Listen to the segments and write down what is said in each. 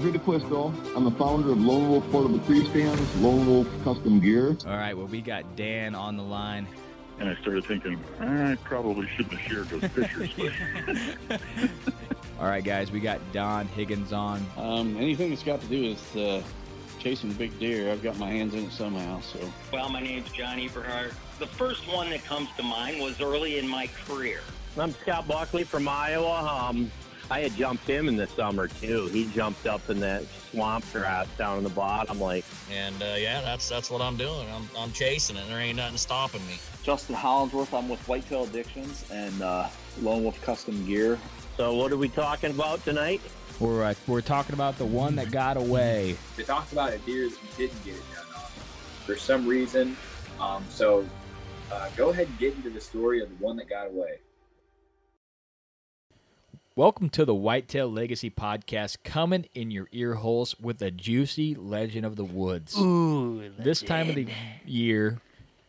Andre D'Acquisto. I'm the founder of Lone Wolf Portable Tree Stands, Lone Wolf Custom Gear. All right, well, we got Dan on the line. And I started thinking, I probably shouldn't have shared those pictures. All right, guys, we got Don Higgins on. Um, anything that's got to do with uh, chasing big deer, I've got my hands in it somehow. So Well, my name's John Eberhart. The first one that comes to mind was early in my career. I'm Scott Buckley from Iowa. Um, I had jumped him in the summer too. He jumped up in that swamp grass down in the bottom like. And uh, yeah, that's that's what I'm doing. I'm, I'm chasing it. There ain't nothing stopping me. Justin Hollinsworth. I'm with Whitetail Addictions and uh, Lone Wolf Custom Gear. So what are we talking about tonight? We're uh, we're talking about the one that got away. They talked about a deer that you didn't get it done on for some reason. Um, so uh, go ahead and get into the story of the one that got away. Welcome to the Whitetail Legacy Podcast, coming in your ear holes with a juicy legend of the woods. Ooh, This time of the year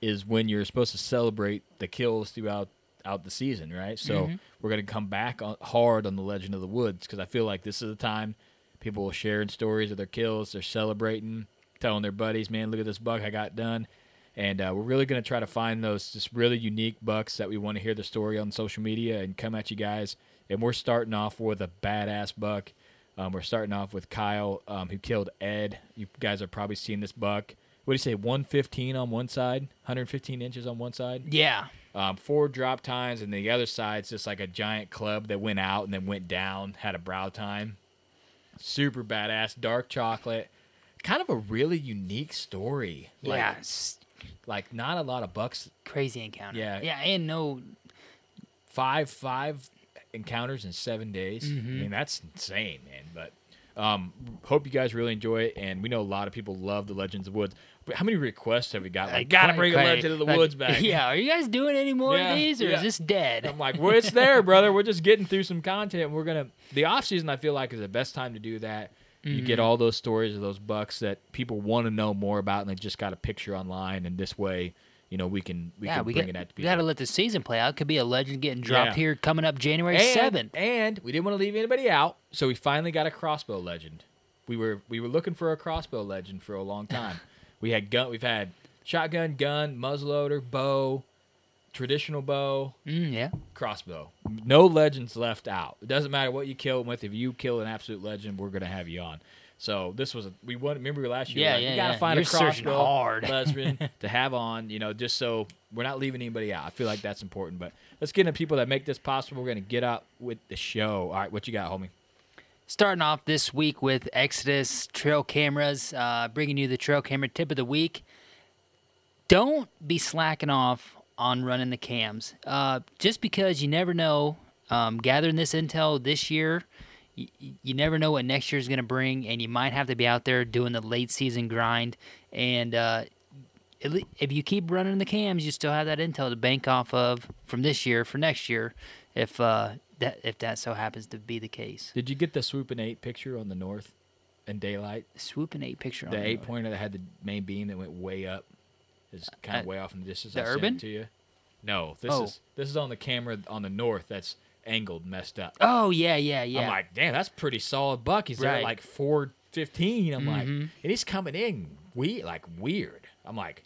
is when you're supposed to celebrate the kills throughout out the season, right? So Mhm. we're going to come back on, hard on the Legend of the Woods because I feel like this is the time people are sharing stories of their kills. They're celebrating, telling their buddies, "Man, look at this buck I got done." And uh, we're really going to try to find those just really unique bucks that we want to hear the story on social media and come at you guys. And we're starting off with a badass buck. Um, we're starting off with Kyle, um, who killed Ed. You guys are probably seeing this buck. What do you say? 115 on one side, 115 inches on one side. Yeah. Um, four drop tines, and the other side's just like a giant club that went out and then went down. Had a brow tine. Super badass, dark chocolate. Kind of a really unique story. Like, yeah. Like not a lot of bucks. Crazy encounter. Yeah. Yeah, and no. Five five encounters in seven days. I Mhm. mean that's insane, man. But um, hope you guys really enjoy it, and we know a lot of people love the Legends of Woods. But how many requests have we got? Like, gotta quite- bring a quite- Legend of the like, Woods back. Yeah. Are you guys doing any more Yeah, of these, or yeah. is this dead? I'm like, well, it's there, brother. We're just getting through some content. We're gonna the off season. I feel like is the best time to do that. You get Mhm. all those stories of those bucks that people want to know more about, and they just got a picture online. And this way, you know, we can we yeah, can we bring got, it out to we got to let the season play out. Could be a legend getting dropped Yeah. here coming up January and, seventh. And we didn't want to leave anybody out, so we finally got a crossbow legend. We were we were looking for a crossbow legend for a long time. we had gun. We've had shotgun, gun, muzzleloader, bow, traditional bow, Mm, yeah. crossbow. No legends left out. It doesn't matter what you kill them with. If you kill an absolute legend, we're gonna have you on. So this was a, we wanted. Remember last year? Yeah, like, yeah, We gotta yeah. find You're a crossbow hard. legend to have on. You know, just so we're not leaving anybody out. I feel like that's important. But let's get into people that make this possible. We're gonna get up with the show. All right, what you got, homie? Starting off this week with Exodus trail cameras, uh, bringing you the trail camera tip of the week. Don't be slacking off on running the cams. Uh, just because you never know, um, gathering this intel this year, you, you never know what next year is going to bring, and you might have to be out there doing the late season grind. And uh, if you keep running the cams, you still have that intel to bank off of from this year for next year. If uh, that if that so happens to be the case. Did you get the swooping eight picture on the north in daylight? Swooping eight picture. On the on eight north. pointer that had the main beam that went way up is kind of Uh, way off in the distance. the I sent urban? it to you. No, this Oh. is this is on the camera on the north. That's angled, messed up. Oh yeah, yeah, yeah. I'm like, damn, that's pretty solid buck. He's there at like four fifteen. I'm like, Mhm. and he's coming in we like weird. I'm like,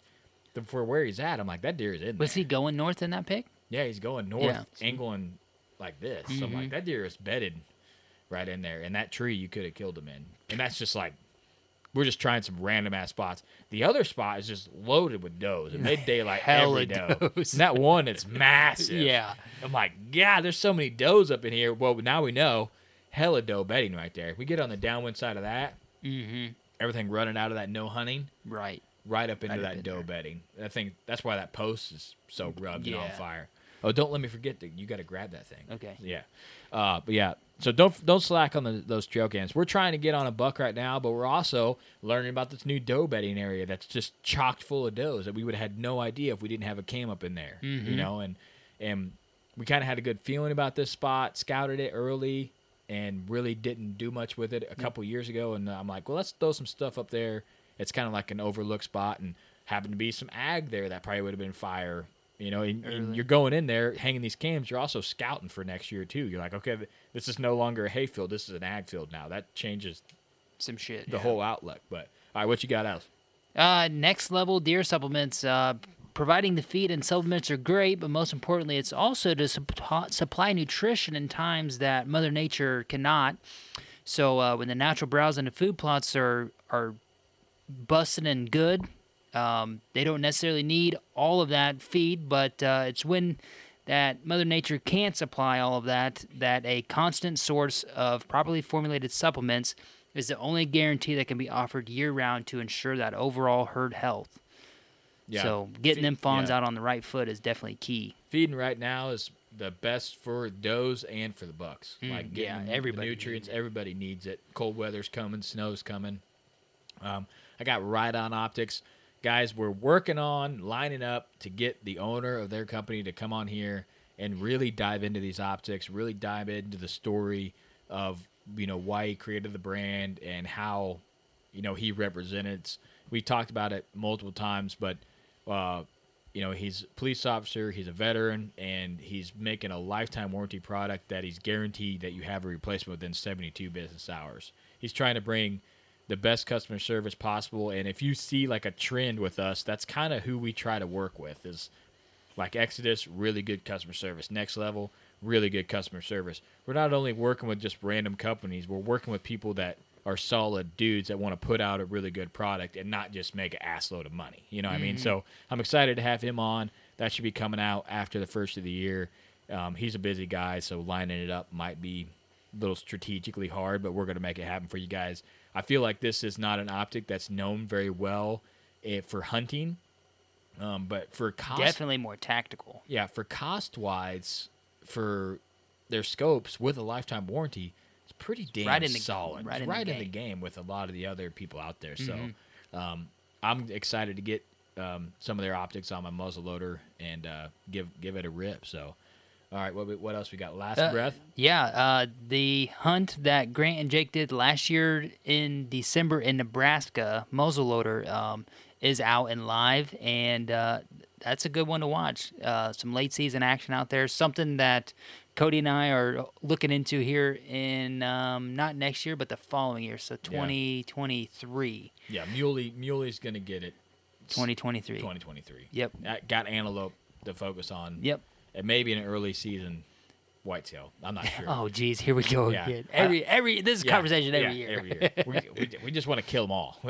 the, for where he's at, I'm like, that deer is in. was there. he going north in that pick? Yeah, he's going north, Yeah. angling like this. So I'm like, Mhm. that deer is bedded right in there. And that tree, you could have killed him in. And that's just like, we're just trying some random ass spots. The other spot is just loaded with does. And they daylight Hella every doe. does. And that one, it's massive. Yeah. I'm like, God, there's so many does up in here. Well, now we know, hella doe bedding right there. We get on the downwind side of that, Mm-hmm. everything running out of that no hunting, Right. right up into Right up that in doe there. bedding. I think that's why that post is so rubbed and on fire. Oh, don't let me forget that you got to grab that thing. Okay. Yeah. Uh, but yeah. So don't don't slack on the, those trail cams. We're trying to get on a buck right now, but we're also learning about this new doe bedding area that's just chocked full of does that we would have had no idea if we didn't have a cam up in there. You Mhm. know, and and we kind of had a good feeling about this spot. Scouted it early and really didn't do much with it a couple years ago. And I'm like, well, let's throw some stuff up there. It's kind of like an overlooked spot, and happened to be some ag there that probably would have been fire. You know, and, and you're going in there hanging these cams. You're also scouting for next year too. You're like, okay, this is no longer a hay field. This is an ag field now. That changes Some shit. the whole outlook. But all right, what you got else? Uh, next level deer supplements. Uh, providing the feed and supplements are great, but most importantly, it's also to supp- supply nutrition in times that Mother Nature cannot. So uh, when the natural browse and the food plots are are busting and good, um, they don't necessarily need all of that feed, but uh, it's when that Mother Nature can't supply all of that that a constant source of properly formulated supplements is the only guarantee that can be offered year round to ensure that overall herd health. Yeah. So getting Fe- them fawns yeah. out on the right foot is definitely key. Feeding right now is the best for does and for the bucks. Mm, like getting yeah, everybody nutrients. Everybody needs it. Cold weather's coming. Snow's coming. Um, I got Riton optics. Guys, we're working on lining up to get the owner of their company to come on here and really dive into these optics, really dive into the story of you know why he created the brand and how you know he represents. We talked about it multiple times, but uh, you know he's a police officer, he's a veteran, and he's making a lifetime warranty product that he's guaranteed that you have a replacement within 72 business hours. He's trying to bring the best customer service possible, and if you see like a trend with us, that's kind of who we try to work with. Is like Exodus, really good customer service. Next level, really good customer service. We're not only working with just random companies, we're working with people that are solid dudes that want to put out a really good product and not just make an ass load of money. You know what I mean? Mhm. So I'm excited to have him on. That should be coming out after the first of the year. Um, he's a busy guy, so lining it up might be a little strategically hard, but we're going to make it happen for you guys. I feel like this is not an optic that's known very well eh, for hunting, um, but for cost, Definitely more tactical. yeah, for cost wise, for their scopes with a lifetime warranty, it's pretty damn Right in the- solid. right in the in the game. with a lot of the other people out there. Mhm. So um, I'm excited to get um, some of their optics on my muzzle loader and uh, give give it a rip. So, all right, what what else we got? Last Uh, breath. Yeah, uh, the hunt that Grant and Jake did last year in December in Nebraska, muzzleloader, um, is out and live, and uh, that's a good one to watch. Uh, some late season action out there, something that Cody and I are looking into here in um, not next year, but the following year, so 2023. Yeah, Muley Muley's gonna get it. 2023. 2023. Yep. I got antelope to focus on. Yep. And maybe an early season whitetail. I'm not sure. Oh, geez, here we go Yeah. again. Every every this is a Yeah, conversation every yeah, year. Every year. we, we, we just want to kill them all.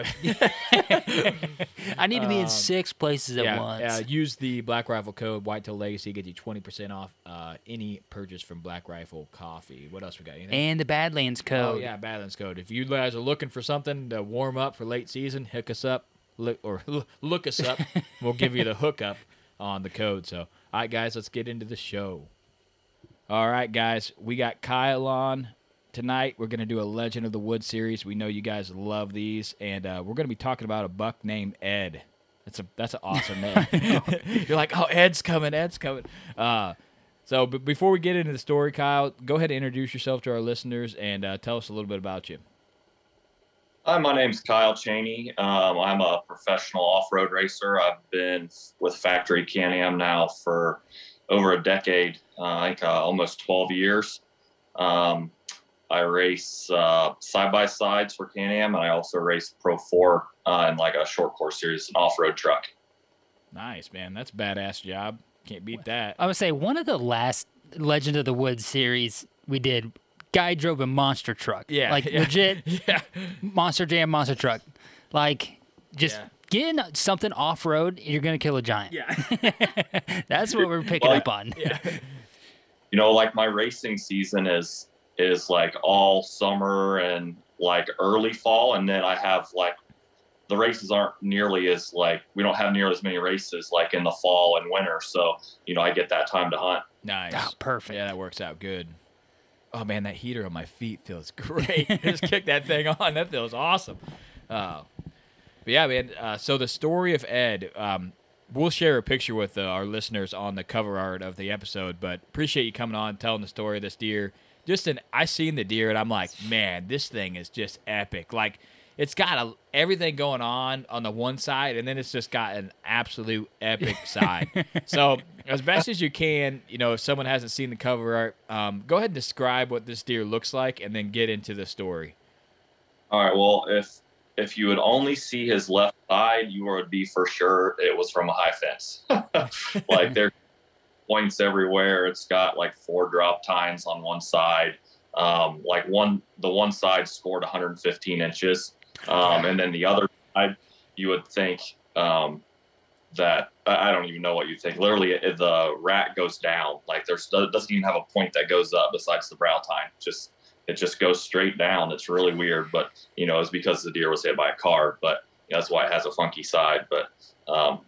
I need to be in Um, six places at yeah, once. Uh, use the Black Rifle code Whitetail Legacy. Get you twenty percent off uh, any purchase from Black Rifle Coffee. What else we got? Anything? and the Badlands code. Oh yeah, Badlands code. If you guys are looking for something to warm up for late season, hook us up, look or look us up. we'll give you the hookup on the code. So, all right, guys, let's get into the show. All right, guys, we got Kyle on tonight. We're gonna do a Legend of the Wood series. We know you guys love these, and uh, we're gonna be talking about a buck named Ed. That's a that's an awesome name. You're like, oh, Ed's coming, Ed's coming. Uh, So, but before we get into the story, Kyle, go ahead and introduce yourself to our listeners and uh, tell us a little bit about you. Hi, my name's Kyle Chaney. Um, I'm a professional off-road racer. I've been with Factory Can-Am now for over a decade. Uh, I think uh, almost 12 years. Um, I race uh, side by sides for Can Am, and I also race Pro Four uh, in like a short course series, an off road truck. Nice, man. That's a badass job. Can't beat that. I would say one of the last Legend of the Woods series we did, guy drove a monster truck. Yeah, like yeah, legit. Yeah. Monster jam, monster truck. Like just. Yeah. Getting something off road, you're gonna kill a giant. Yeah, that's what we're picking Well, up on. Yeah, You know, like my racing season is is like all summer and like early fall, and then I have like the races aren't nearly as like we don't have nearly as many races like in the fall and winter. So you know, I get that time to hunt. nice. Oh, perfect. Yeah, that works out good. Oh man, that heater on my feet feels great. Just kick that thing on. That feels awesome. Uh, but yeah, man. Uh, so the story of Ed, um, we'll share a picture with uh, our listeners on the cover art of the episode. But appreciate you coming on, telling the story of this deer. Just an, I seen the deer and I'm like, man, this thing is just epic. Like it's got a, everything going on on the one side, and then it's just got an absolute epic side. so as best as you can, you know, if someone hasn't seen the cover art, um, go ahead and describe what this deer looks like, and then get into the story. All right. Well, if if you would only see his left side, you would be for sure it was from a high fence. like there points everywhere. It's got like four drop tines on one side. Um, like one, the one side scored 115 inches, um, and then the other side, you would think um, that I don't even know what you think. Literally, it, the rat goes down. Like there's it doesn't even have a point that goes up besides the brow tine. Just it just goes straight down. It's really weird, but you know, it's because the deer was hit by a car. But you know, that's why it has a funky side. But um,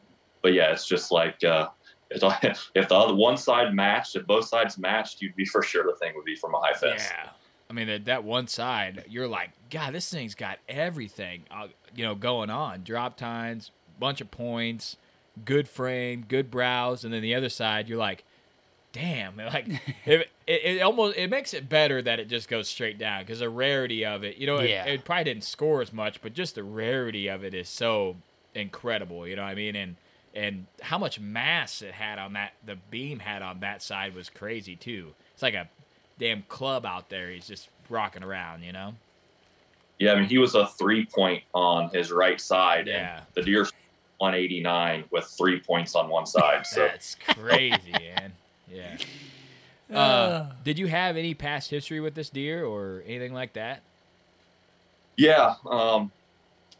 but yeah, it's just like uh, if, if the other one side matched, if both sides matched, you'd be for sure the thing would be from a high fence. Yeah. I mean, that, that one side, you're like, God, this thing's got everything, uh, you know, going on. Drop tines, bunch of points, good frame, good brows, and then the other side, you're like, damn, like it, it, it almost it makes it better that it just goes straight down because the rarity of it, you know, Yeah. it, it probably didn't score as much, but just the rarity of it is so incredible. You know what I mean? And and how much mass it had on that, the beam had on that side was crazy too. It's like a damn club out there. He's just rocking around, you know. Yeah, I mean, he was a three point on his right side, Yeah. and the deer 189 with three points on one side. So That's crazy, man. Yeah. Uh, did you have any past history with this deer or anything like that? yeah, um,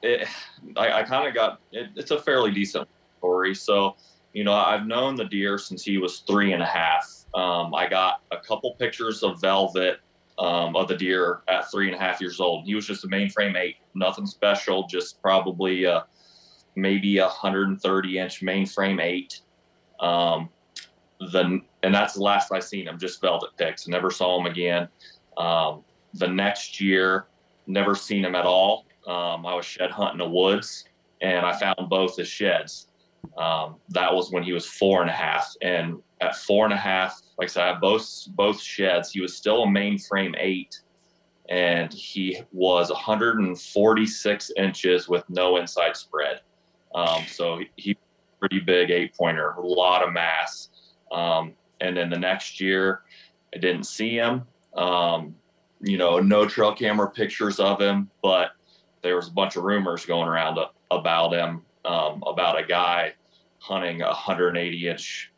it, I, I kind of got it, it's a fairly decent story. So, you know, I've known the deer since he was three and a half. Um, I got a couple pictures of Velvet um, of the deer at three and a half years old. He was just a mainframe eight, nothing special, just probably uh, maybe a 130 inch mainframe eight. Um, the and that's the last I seen him, just velvet pics. Never saw him again. Um, the next year, never seen him at all. Um, I was shed hunting the woods, and I found both his sheds. Um, that was when he was four and a half, and at four and a half, like I said, I both both sheds. He was still a mainframe eight, and he was 146 inches with no inside spread. Um, so he, he pretty big eight pointer, a lot of mass. Um, and then the next year, I didn't see him. Um, you know, no trail camera pictures of him, but there was a bunch of rumors going around about him, um, about a guy hunting a 180 inch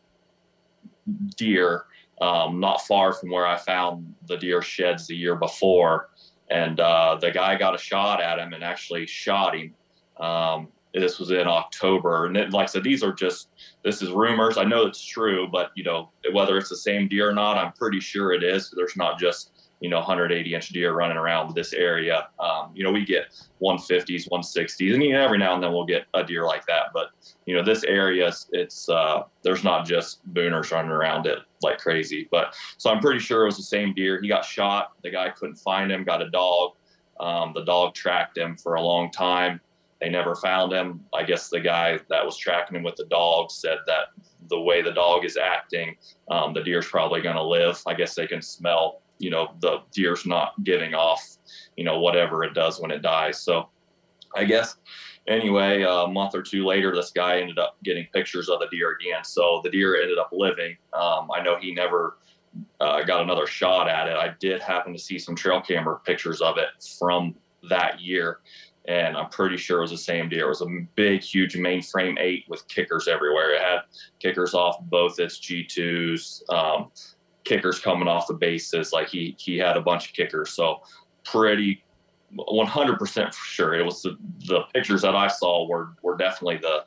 deer um, not far from where I found the deer sheds the year before. And uh, the guy got a shot at him and actually shot him. Um, this was in October. And it, like I said, these are just, this is rumors. I know it's true, but you know, whether it's the same deer or not, I'm pretty sure it is. There's not just, you know, 180 inch deer running around this area. Um, you know, we get 150s, 160s, and you know, every now and then we'll get a deer like that. But you know, this area, it's uh, there's not just booners running around it like crazy. But so I'm pretty sure it was the same deer. He got shot. The guy couldn't find him. Got a dog. Um, the dog tracked him for a long time. They never found him. I guess the guy that was tracking him with the dog said that the way the dog is acting, um, the deer's probably going to live. I guess they can smell, you know, the deer's not giving off, you know, whatever it does when it dies. So I guess anyway, a month or two later, this guy ended up getting pictures of the deer again. So the deer ended up living. Um, I know he never uh, got another shot at it. I did happen to see some trail camera pictures of it from that year. And I'm pretty sure it was the same deer. It was a big, huge mainframe eight with kickers everywhere. It had kickers off both its G2s, um, kickers coming off the bases. Like he he had a bunch of kickers. So pretty 100% for sure. It was the, the pictures that I saw were were definitely the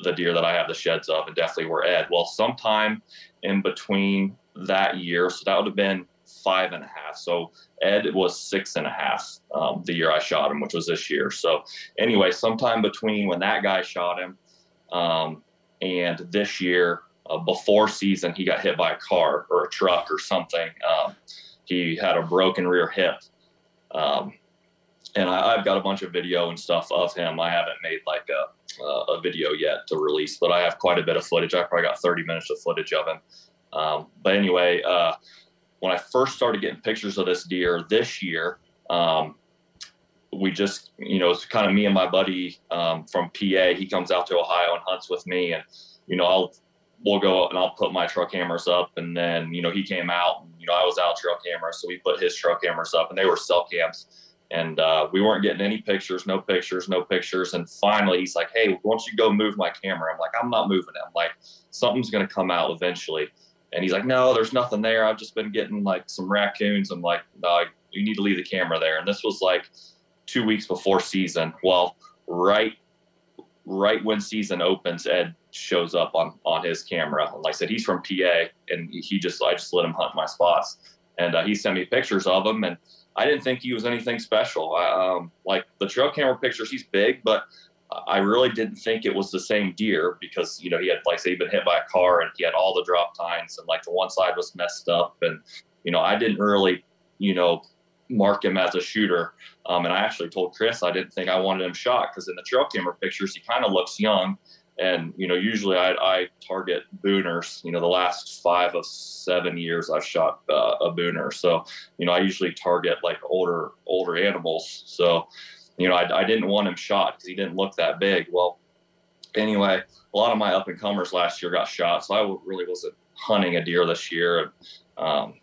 the deer that I have the sheds of, and definitely were Ed. Well, sometime in between that year, so that would have been five and a half. So Ed was six and a half um, the year I shot him, which was this year. So anyway, sometime between when that guy shot him um, and this year, uh, before season, he got hit by a car or a truck or something. Um, he had a broken rear hip. Um, and I, have got a bunch of video and stuff of him. I haven't made like a, a video yet to release, but I have quite a bit of footage. I probably got 30 minutes of footage of him. Um, but anyway, uh, when I first started getting pictures of this deer this year, um, we just, you know, it's kind of me and my buddy um, from PA. He comes out to Ohio and hunts with me, and you know, I'll we'll go up and I'll put my truck cameras up, and then you know, he came out, and you know, I was out truck cameras, so we put his truck cameras up, and they were cell cams and uh, we weren't getting any pictures, no pictures, no pictures. And finally, he's like, "Hey, don't you go move my camera?" I'm like, "I'm not moving it." I'm like, "Something's gonna come out eventually." And he's like, "No, there's nothing there. I've just been getting like some raccoons." I'm like, "No, you need to leave the camera there." And this was like two weeks before season. Well, right, right when season opens, Ed shows up on on his camera. Like I said, he's from PA, and he just I just let him hunt my spots, and uh, he sent me pictures of him and I didn't think he was anything special. I, um, like the trail camera pictures, he's big, but I really didn't think it was the same deer because you know he had like say he'd been hit by a car and he had all the drop tines and like the one side was messed up and you know I didn't really you know mark him as a shooter. Um, and I actually told Chris I didn't think I wanted him shot because in the trail camera pictures he kind of looks young and you know, usually I, I target booners. You know, the last five of seven years I've shot uh, a booner. So you know, I usually target like older older animals. So you know, I, I didn't want him shot because he didn't look that big. Well, anyway, a lot of my up and comers last year got shot, so I really wasn't hunting a deer this year. And um,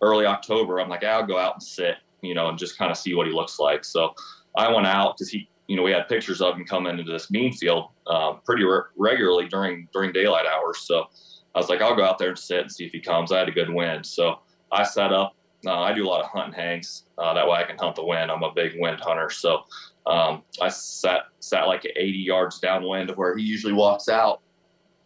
early October, I'm like, I'll go out and sit, you know, and just kind of see what he looks like. So I went out because he you know, we had pictures of him coming into this bean field um, pretty re- regularly during during daylight hours. So I was like, I'll go out there and sit and see if he comes. I had a good wind, so I set up. Uh, I do a lot of hunt hangs. Uh, that way I can hunt the wind. I'm a big wind hunter, so um, I sat sat like 80 yards downwind of where he usually walks out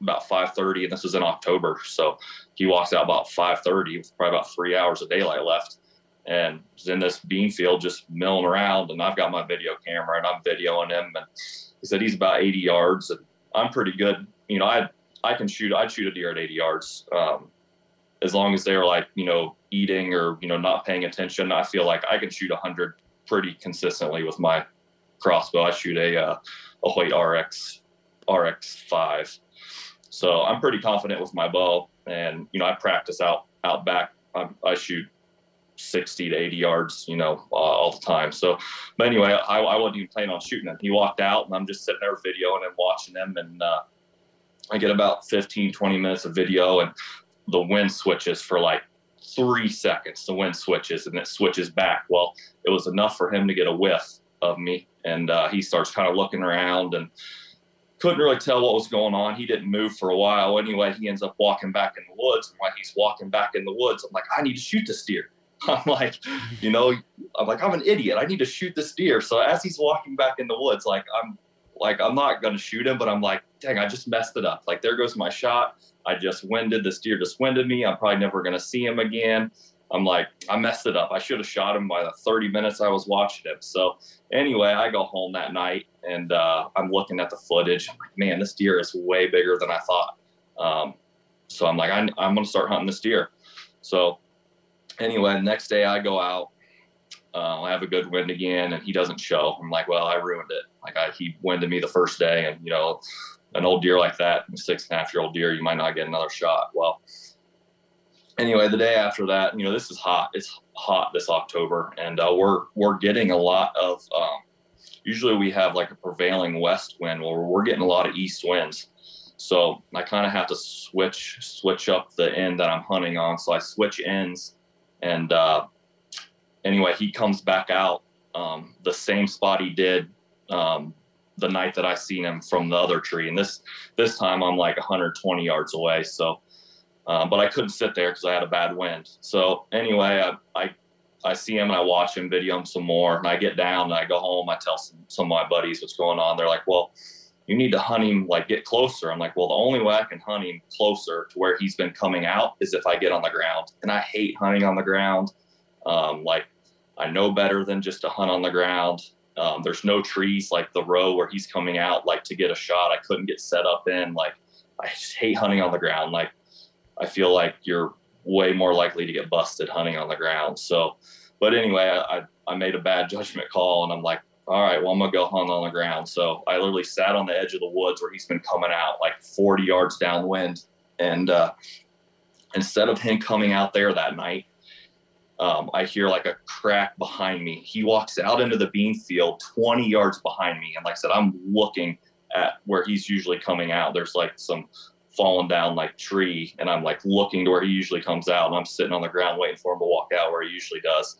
about 5:30, and this was in October, so he walks out about 5:30 with probably about three hours of daylight left and was in this bean field just milling around and I've got my video camera and I'm videoing him and he said he's about 80 yards and I'm pretty good. You know, I I can shoot I'd shoot a deer at 80 yards. Um, as long as they're like, you know, eating or, you know, not paying attention, I feel like I can shoot 100 pretty consistently with my crossbow. I shoot a uh, a Hoyt RX RX5. So I'm pretty confident with my bow and, you know, I practice out out back. I, I shoot 60 to 80 yards, you know, uh, all the time. So, but anyway, I, I wasn't even planning on shooting him. He walked out and I'm just sitting there videoing and watching him. And uh, I get about 15, 20 minutes of video and the wind switches for like three seconds. The wind switches and it switches back. Well, it was enough for him to get a whiff of me. And uh, he starts kind of looking around and couldn't really tell what was going on. He didn't move for a while. Anyway, he ends up walking back in the woods. And while he's walking back in the woods, I'm like, I need to shoot this deer. I'm like, you know, I'm like, I'm an idiot. I need to shoot this deer. So as he's walking back in the woods, like I'm like, I'm not gonna shoot him, but I'm like, dang, I just messed it up. Like there goes my shot. I just winded this deer just winded me. I'm probably never gonna see him again. I'm like, I messed it up. I should have shot him by the 30 minutes I was watching him. So anyway, I go home that night and uh, I'm looking at the footage. I'm like, man, this deer is way bigger than I thought. Um, so I'm like, I'm, I'm going to start hunting this deer. So anyway, next day I go out uh, I have a good wind again, and he doesn't show. I'm like, well, I ruined it. Like I, he winded me the first day, and you know, an old deer like that, a six and a half year old deer, you might not get another shot. Well, anyway, the day after that, you know, this is hot. It's hot this October, and uh, we're we're getting a lot of. Um, usually, we have like a prevailing west wind. Well, we're getting a lot of east winds. So I kind of have to switch switch up the end that I'm hunting on. So I switch ends, and uh, anyway, he comes back out um, the same spot he did um, the night that I seen him from the other tree. And this this time I'm like 120 yards away. So, um, but I couldn't sit there because I had a bad wind. So anyway, I, I I see him and I watch him, video him some more, and I get down and I go home. I tell some some of my buddies what's going on. They're like, well you need to hunt him like get closer. I'm like, well, the only way I can hunt him closer to where he's been coming out is if I get on the ground. And I hate hunting on the ground. Um, like I know better than just to hunt on the ground. Um, there's no trees like the row where he's coming out like to get a shot. I couldn't get set up in. Like I hate hunting on the ground. Like I feel like you're way more likely to get busted hunting on the ground. So, but anyway, I, I, made a bad judgment call and I'm like, all right, well, I'm gonna go hunt on the ground. So I literally sat on the edge of the woods where he's been coming out like 40 yards downwind. And uh, instead of him coming out there that night, um, I hear like a crack behind me. He walks out into the bean field 20 yards behind me. And like I said, I'm looking at where he's usually coming out. There's like some fallen down like tree, and I'm like looking to where he usually comes out. And I'm sitting on the ground waiting for him to walk out where he usually does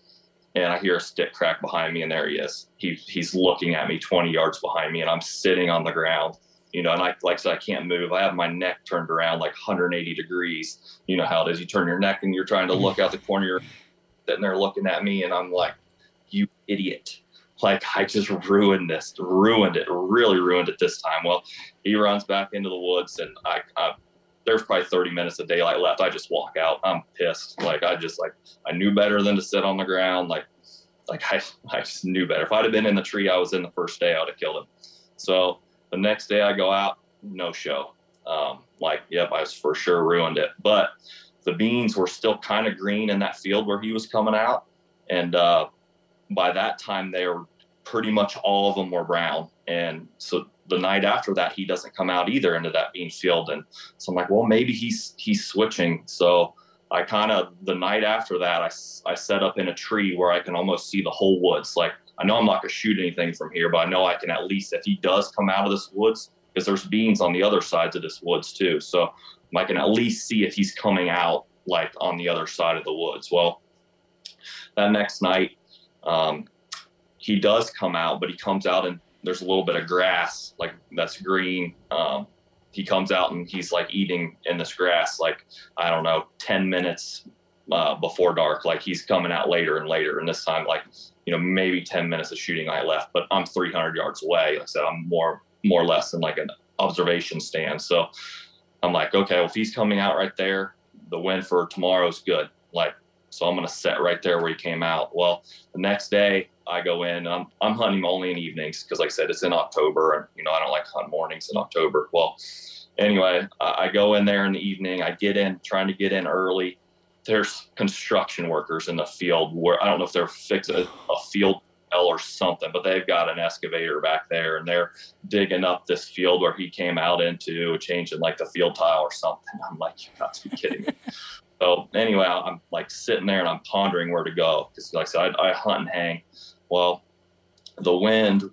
and I hear a stick crack behind me, and there he is. He he's looking at me 20 yards behind me, and I'm sitting on the ground. You know, and I like I said, I can't move. I have my neck turned around like 180 degrees. You know how it is. You turn your neck and you're trying to look out the corner. You're sitting there looking at me, and I'm like, "You idiot!" Like I just ruined this, ruined it, really ruined it this time. Well, he runs back into the woods, and I, I there's probably 30 minutes of daylight left. I just walk out. I'm pissed. Like I just like I knew better than to sit on the ground. Like like I I just knew better. If I'd have been in the tree I was in the first day, I would have killed him. So the next day I go out, no show. Um, like, yep, I was for sure ruined it. But the beans were still kind of green in that field where he was coming out. And uh, by that time, they were pretty much all of them were brown. And so the night after that, he doesn't come out either into that bean field. And so I'm like, well, maybe he's he's switching. So I kind of the night after that, I I set up in a tree where I can almost see the whole woods. Like I know I'm not gonna shoot anything from here, but I know I can at least if he does come out of this woods, because there's beans on the other sides of this woods too. So I can at least see if he's coming out like on the other side of the woods. Well, that next night, um, he does come out, but he comes out and there's a little bit of grass like that's green. Um, he comes out and he's like eating in this grass, like I don't know, ten minutes uh, before dark. Like he's coming out later and later, and this time like you know maybe ten minutes of shooting I left, but I'm 300 yards away. Like I said I'm more more or less than like an observation stand. So I'm like, okay, well if he's coming out right there, the win for tomorrow's good. Like so I'm gonna set right there where he came out. Well, the next day I go in. I'm I'm hunting only in evenings because, like I said, it's in October, and you know I don't like hunt mornings in October. Well, anyway, I, I go in there in the evening. I get in, trying to get in early. There's construction workers in the field where I don't know if they're fixing a, a field or something, but they've got an excavator back there and they're digging up this field where he came out into, changing like the field tile or something. I'm like, you got to be kidding me. So anyway, I'm like sitting there and I'm pondering where to go because, like I said, I, I hunt and hang. Well, the wind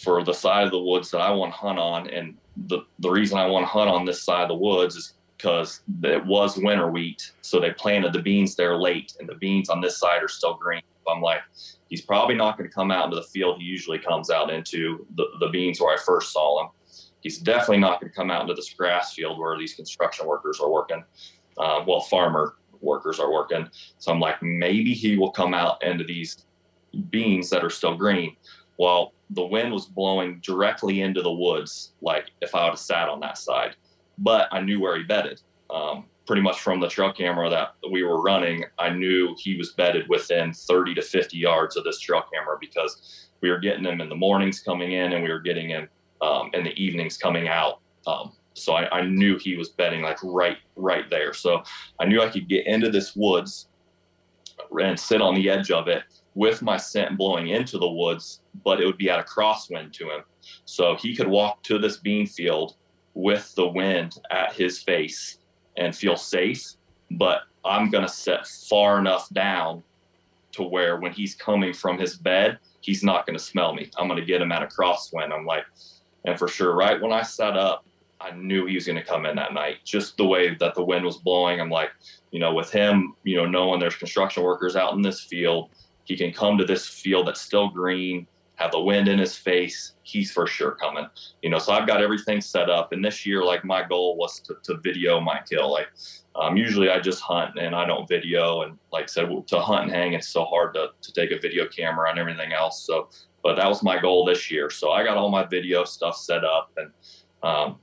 for the side of the woods that I want to hunt on, and the the reason I want to hunt on this side of the woods is because it was winter wheat, so they planted the beans there late, and the beans on this side are still green. I'm like, he's probably not going to come out into the field he usually comes out into the, the beans where I first saw him. He's definitely not going to come out into this grass field where these construction workers are working. Um, well, farmer workers are working. So I'm like, maybe he will come out into these beans that are still green. Well, the wind was blowing directly into the woods, like if I would have sat on that side. But I knew where he bedded. Um, pretty much from the trail camera that we were running, I knew he was bedded within 30 to 50 yards of this trail camera because we were getting him in the mornings coming in and we were getting him um, in the evenings coming out. Um, so I, I, knew he was bedding like right, right there. So I knew I could get into this woods and sit on the edge of it with my scent blowing into the woods, but it would be at a crosswind to him. So he could walk to this bean field with the wind at his face and feel safe. But I'm going to set far enough down to where when he's coming from his bed, he's not going to smell me. I'm going to get him at a crosswind. I'm like, and for sure, right when I set up, I knew he was going to come in that night. Just the way that the wind was blowing, I'm like, you know, with him, you know, knowing there's construction workers out in this field, he can come to this field that's still green, have the wind in his face. He's for sure coming. You know, so I've got everything set up. And this year, like my goal was to, to video my kill. Like um, usually I just hunt and I don't video. And like I said, to hunt and hang, it's so hard to, to take a video camera and everything else. So, but that was my goal this year. So I got all my video stuff set up and, um,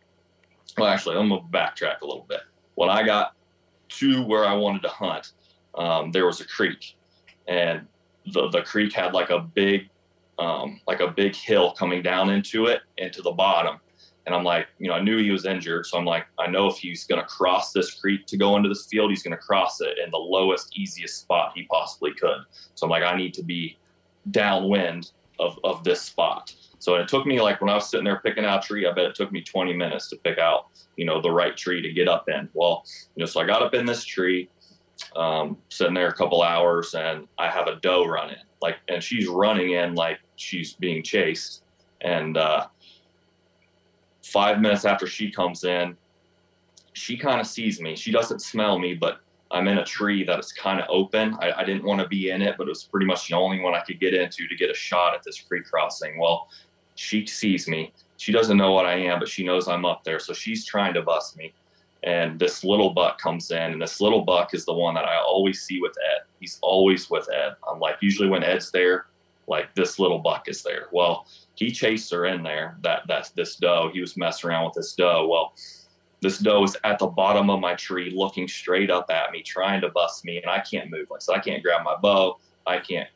well, actually, I'm gonna backtrack a little bit. When I got to where I wanted to hunt, um, there was a creek, and the the creek had like a big, um, like a big hill coming down into it into the bottom. And I'm like, you know, I knew he was injured, so I'm like, I know if he's gonna cross this creek to go into this field, he's gonna cross it in the lowest, easiest spot he possibly could. So I'm like, I need to be downwind of of this spot. So it took me like when I was sitting there picking out a tree, I bet it took me 20 minutes to pick out, you know, the right tree to get up in. Well, you know, so I got up in this tree, um, sitting there a couple hours, and I have a doe running, like, and she's running in like she's being chased. And uh, five minutes after she comes in, she kind of sees me. She doesn't smell me, but I'm in a tree that is kind of open. I, I didn't want to be in it, but it was pretty much the only one I could get into to get a shot at this creek crossing. Well, she sees me. She doesn't know what I am, but she knows I'm up there. So she's trying to bust me. And this little buck comes in, and this little buck is the one that I always see with Ed. He's always with Ed. I'm like, usually when Ed's there, like this little buck is there. Well, he chased her in there. That that's this doe. He was messing around with this doe. Well, this doe is at the bottom of my tree, looking straight up at me, trying to bust me, and I can't move. Like, so I can't grab my bow. I can't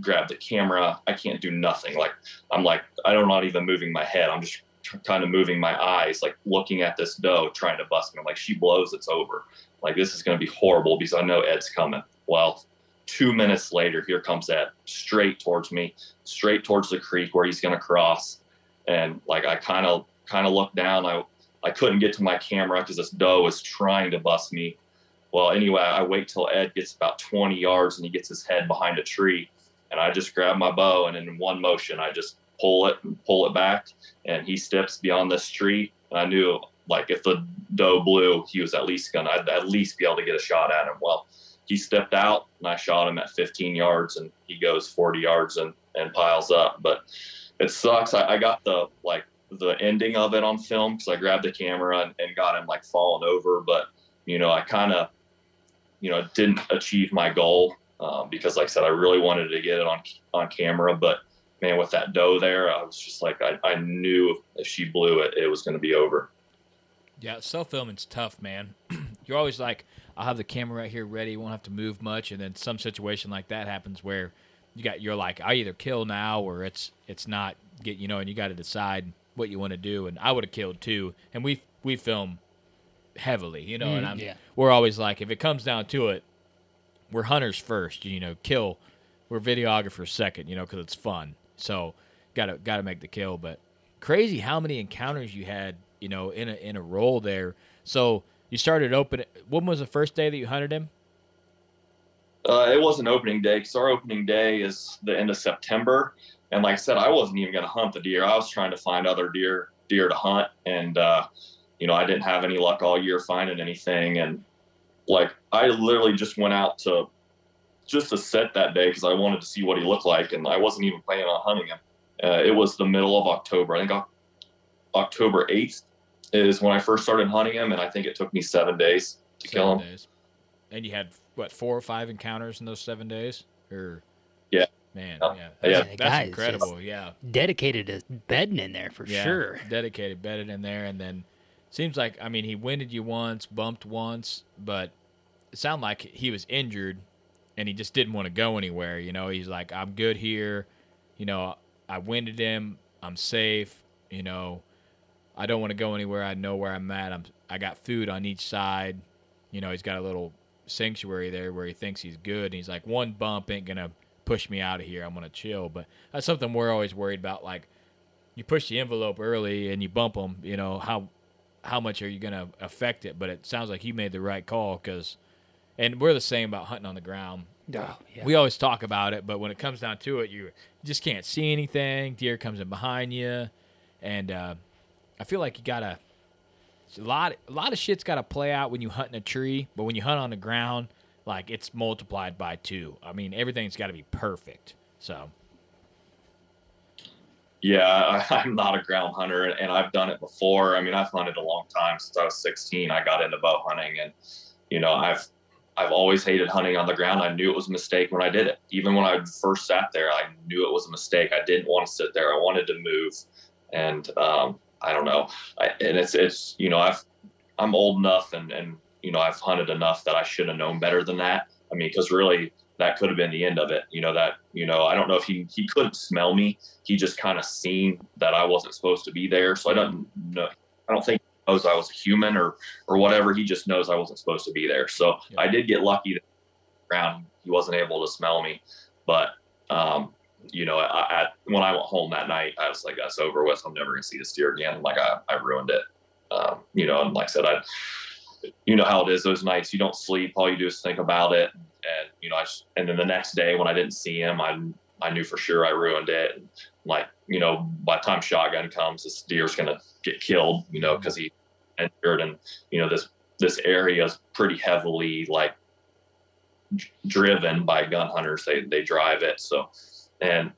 grab the camera. I can't do nothing. Like I'm like I'm not even moving my head. I'm just kind of moving my eyes, like looking at this doe trying to bust me. I'm like she blows, it's over. Like this is going to be horrible because I know Ed's coming. Well, two minutes later, here comes Ed straight towards me, straight towards the creek where he's going to cross. And like I kind of kind of looked down. I I couldn't get to my camera because this doe was trying to bust me. Well, anyway, I wait till Ed gets about 20 yards and he gets his head behind a tree and I just grab my bow and in one motion I just pull it and pull it back and he steps beyond this tree. And I knew like if the doe blew, he was at least gonna I'd at least be able to get a shot at him. Well, he stepped out and I shot him at 15 yards and he goes 40 yards and, and piles up. But it sucks. I, I got the like the ending of it on film because I grabbed the camera and, and got him like falling over. But you know, I kind of you know didn't achieve my goal um, because, like I said, I really wanted to get it on on camera. But man, with that doe there, I was just like, I, I knew if she blew it, it was going to be over. Yeah, self filming's tough, man. You're always like, I'll have the camera right here ready, won't have to move much, and then some situation like that happens where you got you're like, I either kill now or it's it's not get you know, and you got to decide what you want to do. And I would have killed too, and we we film heavily, you know, Mm, and I'm yeah. we're always like, if it comes down to it, we're hunters first, you know, kill. We're videographers second, you know, because it's fun. So gotta gotta make the kill. But crazy how many encounters you had, you know, in a in a role there. So you started open. When was the first day that you hunted him? Uh, it wasn't opening day because our opening day is the end of September. And like I said, I wasn't even going to hunt the deer. I was trying to find other deer deer to hunt, and uh, you know I didn't have any luck all year finding anything. And like I literally just went out to just to set that day because I wanted to see what he looked like, and I wasn't even planning on hunting him. Uh, it was the middle of October. I think October eighth is when I first started hunting him, and I think it took me seven days to kill him. Days. And you had what four or five encounters in those seven days, or Yeah. man, Yeah. yeah, Yeah. that's, The that's guy incredible. Yeah, Dedicated to bedding in there for Yeah, sure. Dedicated, bedded in there, and then seems like I mean he winded you once, bumped once, but it sounded like he was injured, and he just didn't want to go anywhere. You know, he's like, I'm good here. You know, I winded him. I'm safe. You know, I don't want to go anywhere. I know where I'm at. I'm I got food on each side. You know, he's got a little sanctuary there where he thinks he's good. And he's like, one bump ain't gonna push me out of here. I'm gonna chill. But that's something we're always worried about. Like you push the envelope early and you bump them. You know how how much are you gonna affect it? But it sounds like you made the right call because, and we're the same about hunting on the ground. Oh, yeah. We always talk about it, but when it comes down to it, you just can't see anything. Deer comes in behind you, and uh, I feel like you gotta a lot. A lot of shit's got to play out when you hunt in a tree, but when you hunt on the ground, like it's multiplied by two. I mean, everything's got to be perfect. So Yeah, I, I'm not a ground hunter, and I've done it before. I mean, I've hunted a long time since I was 16. I got into bow hunting, and you know, I've I've always hated hunting on the ground. I knew it was a mistake when I did it. Even when I first sat there, I knew it was a mistake. I didn't want to sit there. I wanted to move, and um, I don't know. I, and it's it's you know I've I'm old enough and and you know I've hunted enough that I should have known better than that. I mean, because really that could have been the end of it. You know that you know I don't know if he he couldn't smell me. He just kind of seen that I wasn't supposed to be there. So I don't know. I don't think knows I was a human or or whatever. He just knows I wasn't supposed to be there. So I did get lucky that around he wasn't able to smell me, but um, you know, I, I, when I went home that night, I was like, that's over with. I'm never gonna see this deer again. Like I, I ruined it. Um, you know, and like I said, I, you know how it is. Those nights you don't sleep. All you do is think about it. And you know, I and then the next day when I didn't see him, I, I knew for sure I ruined it. And like, you know, by the time shotgun comes, this deer's gonna get killed. You know, because he and you know this this area is pretty heavily like driven by gun hunters. They they drive it. So and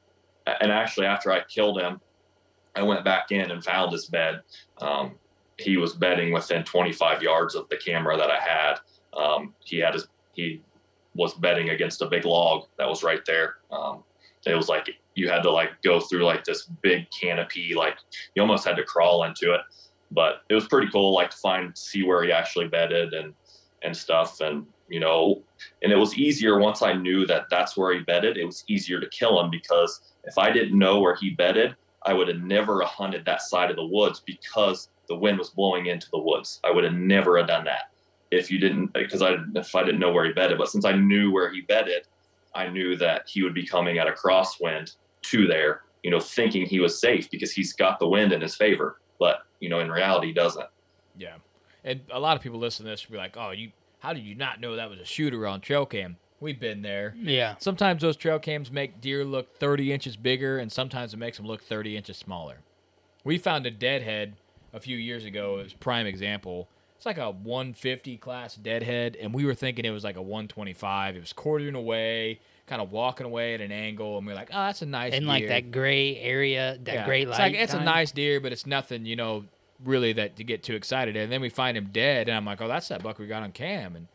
and actually after I killed him, I went back in and found his bed. Um, he was bedding within 25 yards of the camera that I had. Um, he had his he was bedding against a big log that was right there. Um, it was like you had to like go through like this big canopy, like you almost had to crawl into it. But it was pretty cool, like to find see where he actually bedded and and stuff. And you know, and it was easier once I knew that that's where he bedded. It was easier to kill him because if I didn't know where he bedded, I would have never hunted that side of the woods because the wind was blowing into the woods. I would have never have done that if you didn't, because I if I didn't know where he bedded. But since I knew where he bedded, I knew that he would be coming at a crosswind to there. You know, thinking he was safe because he's got the wind in his favor. But you know, in reality, he doesn't. yeah, and a lot of people listen to this will be like, "Oh, you how did you not know that was a shooter on trail cam?" We've been there. Yeah. Sometimes those trail cams make deer look 30 inches bigger, and sometimes it makes them look 30 inches smaller. We found a deadhead a few years ago. It was prime example. It's like a 150 class deadhead, and we were thinking it was like a 125. It was quartering away, kind of walking away at an angle, and we are like, "Oh, that's a nice." in like deer." that gray area, that Yeah. gray It's light. like it's a nice deer, but it's nothing, you know, really that to get too excited. And then we find him dead, and I'm like, oh, that's that buck we got on cam, and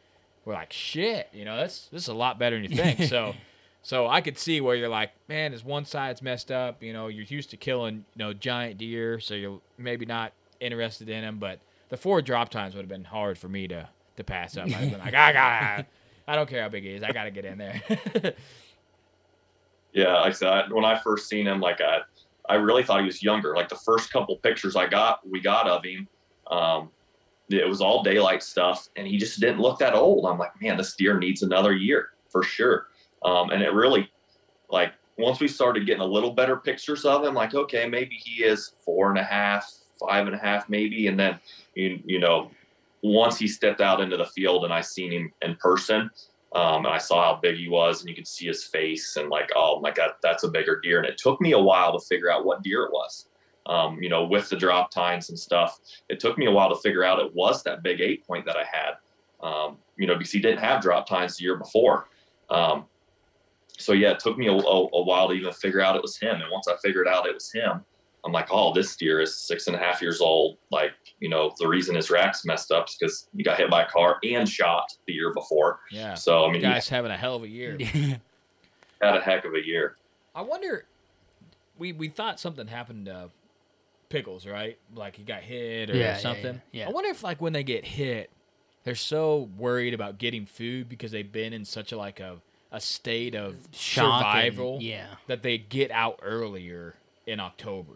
we're like, shit, you know, that's this is a lot better than you think. so, so I could see where you're like, man, his one side's messed up. You know, you're used to killing, you know, giant deer, so you're maybe not interested in him. But the four drop tines would have been hard for me to to pass up. I'd have been like, ah, I got, I don't care how big he is, I got to get in there. Yeah, like I said, when I first seen him, like I, I really thought he was younger. Like the first couple pictures I got, we got of him, um, it was all daylight stuff, and he just didn't look that old. I'm like, man, this deer needs another year for sure. Um, and it really, like, once we started getting a little better pictures of him, like, okay, maybe he is four and a half, five and a half, maybe. And then, you, you know, once he stepped out into the field and I seen him in person, um, and I saw how big he was, and you could see his face, and like, oh my god, that's a bigger deer. And it took me a while to figure out what deer it was. Um, you know, with the drop tines and stuff, it took me a while to figure out it was that big eight point that I had. Um, you know, because he didn't have drop tines the year before. Um, so yeah, it took me a, a, a while to even figure out it was him. And once I figured out it was him, I'm like, oh, this deer is six and a half years old. Like, you know, the reason his rack's messed up is because he got hit by a car and shot the year before. yeah. So I mean, he guys having a hell of a year. had a heck of a year. I wonder. We we thought something happened to Pickles, right? Like he got hit or Yeah, yeah, something. yeah, yeah. I wonder if like when they get hit, they're so worried about getting food because they've been in such a like a a state of Shock and- survival. yeah. That they get out earlier in October.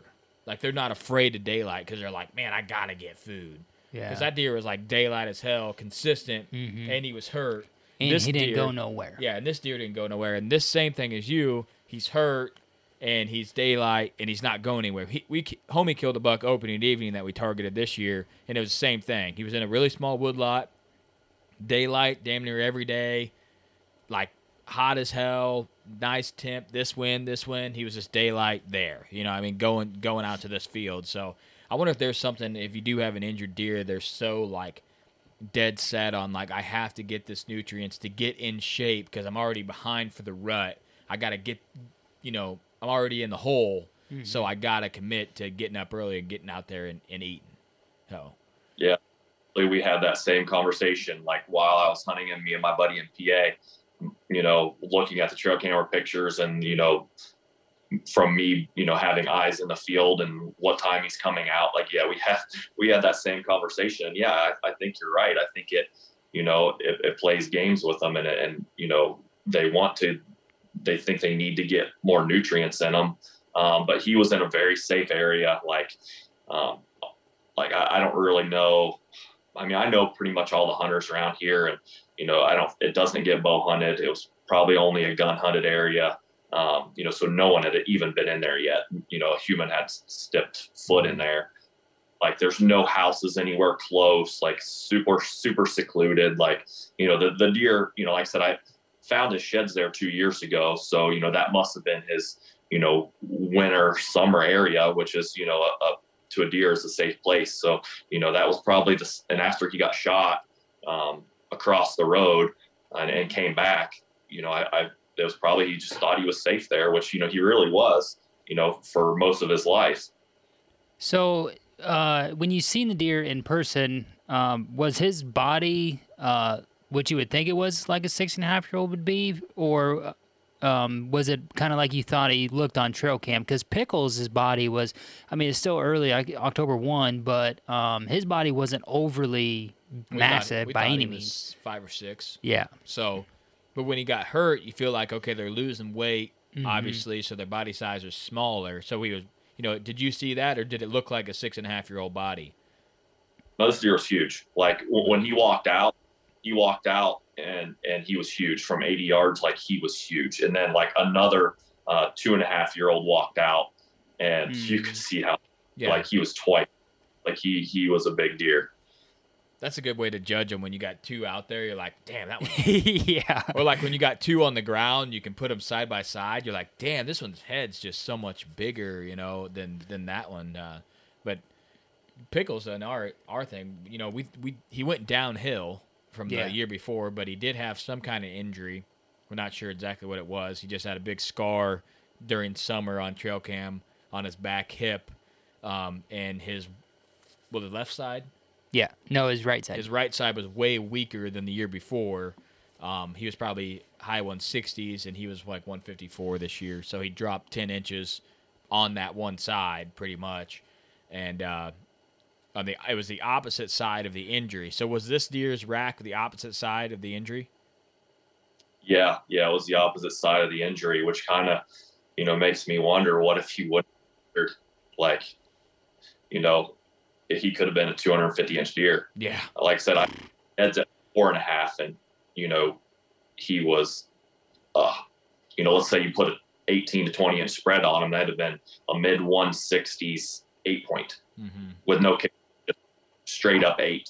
Like they're not afraid of daylight because they're like, man, I gotta get food. Yeah. Because that deer was like daylight as hell, consistent, Mhm. and he was hurt. And This he didn't go nowhere. Yeah, and this deer didn't go nowhere. And this same thing as you, he's hurt and he's daylight and he's not going anywhere. He, we homie killed a buck opening evening that we targeted this year, and it was the same thing. He was in a really small woodlot, daylight, damn near every day, like hot as hell, nice temp. This wind, this wind. He was just daylight there. You know, I mean, going going out to this field. So I wonder if there's something. If you do have an injured deer, they're so like dead set on like I have to get this nutrients to get in shape because I'm already behind for the rut. I got to get, you know, I'm already in the hole, Mm-hmm. so I got to commit to getting up early and getting out there and, and eating. So Yeah. We had that same conversation like while I was hunting and me and my buddy in PA, you know, looking at the trail camera pictures and, you know, from me, you know, having eyes in the field and what time he's coming out. Like, yeah, we had we had that same conversation. Yeah, I, I think you're right. I think it, you know, it, it plays games with them and and you know they want to, they think they need to get more nutrients in them. Um, but he was in a very safe area, like, um, like I, I don't really know. I mean, I know pretty much all the hunters around here, and you know, I don't. It doesn't get bow hunted. It was probably only a gun hunted area. Um, you know, so no one had even been in there yet. You know, a human had stepped foot in there. Like, there's no houses anywhere close. Like, super, super secluded. Like, you know, the the deer. You know, like I said, I found his sheds there two years ago. So you know, that must have been his. You know, winter summer area, which is you know a, a to a deer is a safe place. So, you know, that was probably the, and after he got shot um, across the road and, and came back, you know, I, I, it was probably, he just thought he was safe there, which, you know, he really was, you know, for most of his life. So, uh, when you seen the deer in person, um, was his body uh, what you would think it was like a six and a half year old would be, or um, was it kind of like you thought he looked on trail cam? Because Pickles' his body was, I mean, it's still early, like October one, but um, his body wasn't overly We thought- massive we by any he was means. Five or six. Yeah. So, but when he got hurt, you feel like okay, they're losing weight, Mhm. obviously, so their body size is smaller. So he was, you know, did you see that, or did it look like a six and a half year old body? No, this deer was huge. Like when he walked out, he walked out and and he was huge from 80 yards. Like he was huge. And then like another uh, two and a half year old walked out, and you could see how Yeah. like he was twice. Like he he was a big deer. That's a good way to judge them when you got two out there. You're like, damn, that one. yeah. Or like when you got two on the ground, you can put them side by side. You're like, damn, this one's head's just so much bigger, you know, than than that one. Uh, but Pickles and our our thing, you know, we we he went downhill from Yeah. the year before, but he did have some kind of injury. We're not sure exactly what it was. He just had a big scar during summer on trail cam on his back hip, um, and his well, the left side. Yeah. No, his right side. His right side was way weaker than the year before. Um, he was probably high 160s, and he was like 154 this year. So he dropped 10 inches on that one side, pretty much. And uh, on the it was the opposite side of the injury. So was this deer's rack the opposite side of the injury? Yeah, yeah, it was the opposite side of the injury, which kind of, you know, makes me wonder what if he would, like, you know, if he could have been a 250 inch deer. Yeah. Like I said, I heads at four and a half, and you know, he was, uh, you know, let's say you put an 18 to 20 inch spread on him, that'd have been a mid 160s eight point Mm-hmm. with no kick, straight up eight.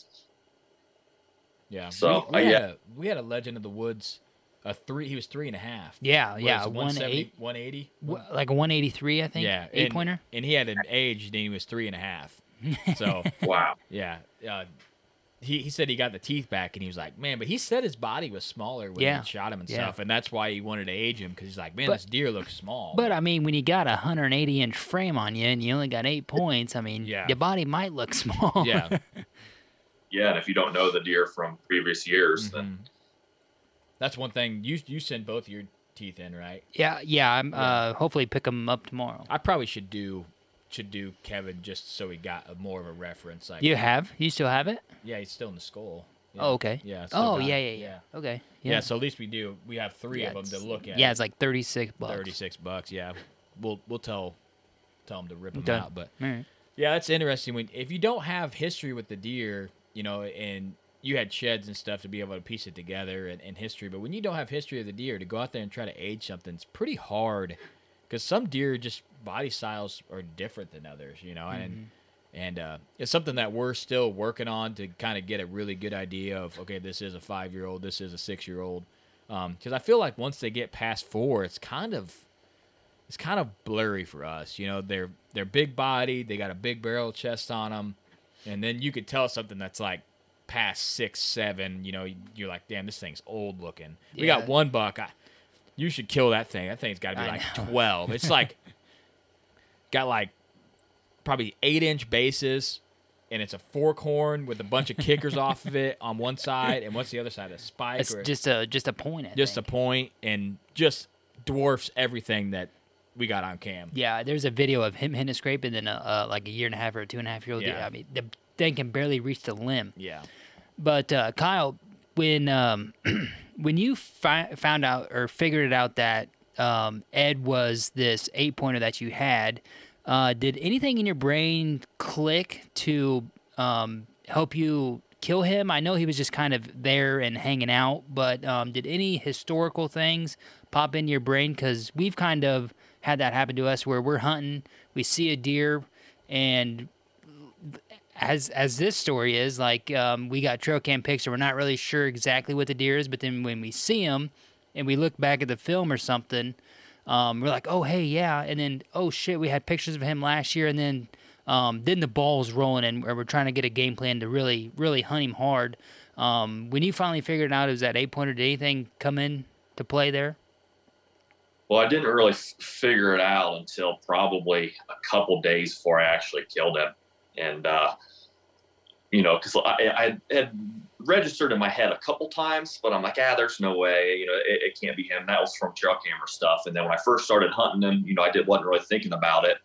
Yeah. So, we, we uh, had yeah. a, we had a legend of the woods. A three. He was three and a half. Yeah, What yeah, is it, 180? 180? Like 183, I think. Yeah, Eight and, pointer. and he had an age, and he was three and a half. So wow, yeah, uh, he he said he got the teeth back, and he was like, man, but he said his body was smaller when Yeah. he shot him and Yeah. stuff, and that's why he wanted to age him because he's like, man, But- this deer looks small. But I mean, when you got a 180 inch frame on you and you only got eight points, I mean, Yeah. your body might look small. yeah, Yeah, and if you don't know the deer from previous years, Mm-hmm. then that's one thing. You you send both your teeth in, right? yeah, yeah. I'm uh, hopefully pick them up tomorrow. I probably should do should do Kevin just so he got a, more of a reference. Like You have? You still have it? Yeah, he's still in the skull. Yeah. Oh, okay. Yeah. Oh, got yeah, yeah, yeah. Okay. Yeah. Yeah. So at least we do. We have three Yeah, of them to look at. yeah, it's like 36 bucks. Thirty-six bucks. Yeah. We'll we'll tell tell them to rip them Okay. out. But right. yeah, that's interesting. When if you don't have history with the deer, you know, and you had sheds and stuff to be able to piece it together and, and history. But when you don't have history of the deer, to go out there and try to age something, it's pretty hard because some deer just body styles are different than others, you know, and Mhm. and uh, it's something that we're still working on to kind of get a really good idea of okay, this is a five year old, this is a six year old, because I feel like once they get past four, it's kind of it's kind of blurry for us. You know, they're they're big bodied, they got a big barrel chest on them, and then you could tell something that's like past six, seven. You know, you're like, damn, this thing's old looking. We got one buck. I, you should kill that thing. That thing's got to be I like know. twelve. It's like got like probably eight inch bases. And it's a fork horn with a bunch of kickers off of it on one side, and what's the other side? A spike It's or just a just a point. I just think. a point, and just dwarfs everything that we got on cam. Yeah, there's a video of him hitting a scrape and then a, uh, like a year and a half or a two and a half year old. Yeah. I mean, the thing can barely reach the limb. Yeah. But uh, Kyle, when um, when you fi- found out or figured it out that um, Ed was this eight pointer that you had, uh, did anything in your brain click to um, help you kill him? I know he was just kind of there and hanging out, but um, did any historical things pop into your brain? Because we've kind of had that happen to us where we're hunting, we see a deer, and as as this story is, like um, we got trail cam pics, so we're not really sure exactly what the deer is. But then when we see him and we look back at the film or something, um, we're like, oh hey yeah, and then oh shit, we had pictures of him last year, and then um, then the ball's rolling, and we're trying to get a game plan to really really hunt him hard. Um, when you finally figured it out was that eight pointer, did anything come in to play there? Well, I didn't really f- figure it out until probably a couple days before I actually killed him, and uh, you know, because I, I had registered in my head a couple times, but I'm like, ah, there's no way, you know, it, it can't be him. That was from trail camera stuff. And then when I first started hunting him, you know, I did wasn't really thinking about it,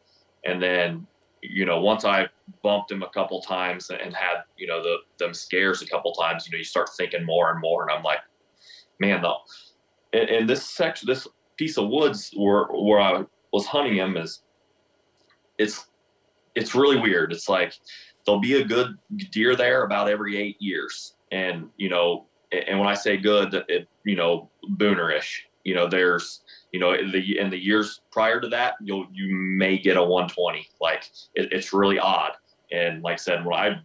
and then you know, once I bumped him a couple times and had you know the them scares a couple times, you know, you start thinking more and more, and I'm like, man, the and, in this section, this piece of woods where where I was hunting him is it's it's really weird. It's like there'll be a good deer there about every eight years, and you know, and when I say good, it you know boonerish. You know, there's you know the in the years prior to that, you'll you may get a 120. Like it, it's really odd. And like I said, when I